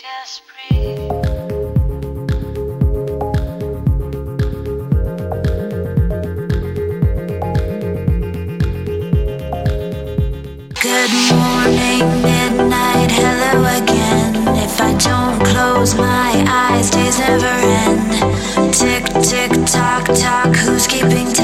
Just breathe. Good morning, midnight, hello again. If I don't close my eyes, days never end. Tick, tick, tock, tock, who's keeping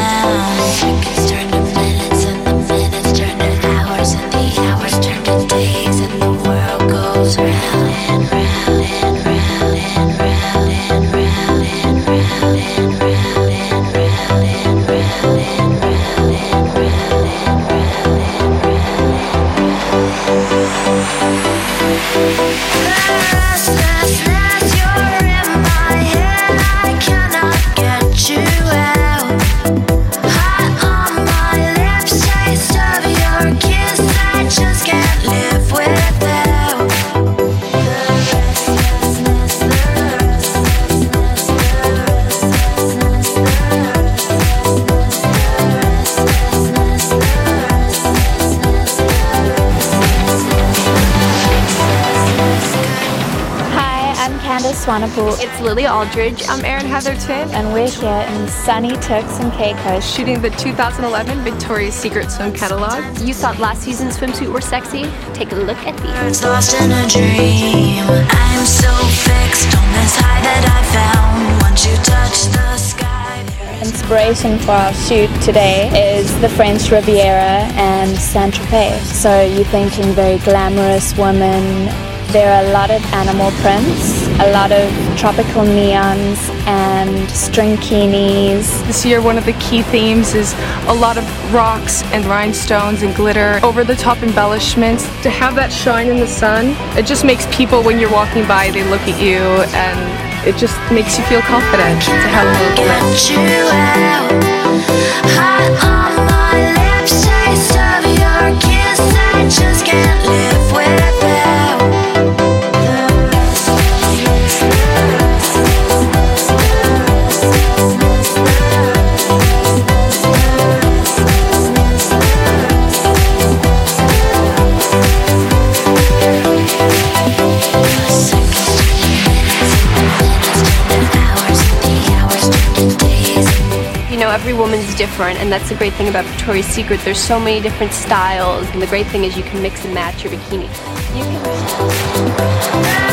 now. I just can't Hi, Swanepoel, It's Lily Aldridge. I'm Erin Heatherton, and we're here in sunny Turks and Caicos. shooting the 2011 Victoria's Secret swim catalog. You thought last season's swimsuit were sexy? Take a look at these. It's lost in a dream. I'm so fixed on this high that I found. Once you touch the sky, Inspiration for our shoot today is the French Riviera and Saint Tropez. So you're thinking very glamorous woman. There are a lot of animal prints, a lot of tropical neons, and strinkinis. This year, one of the key themes is a lot of rocks and rhinestones and glitter, over the top embellishments. To have that shine in the sun, it just makes people, when you're walking by, they look at you and it just makes you feel confident to have a little every woman's different, and that's the great thing about Victoria's Secret. There's so many different styles, and the great thing is you can mix and match your bikini. You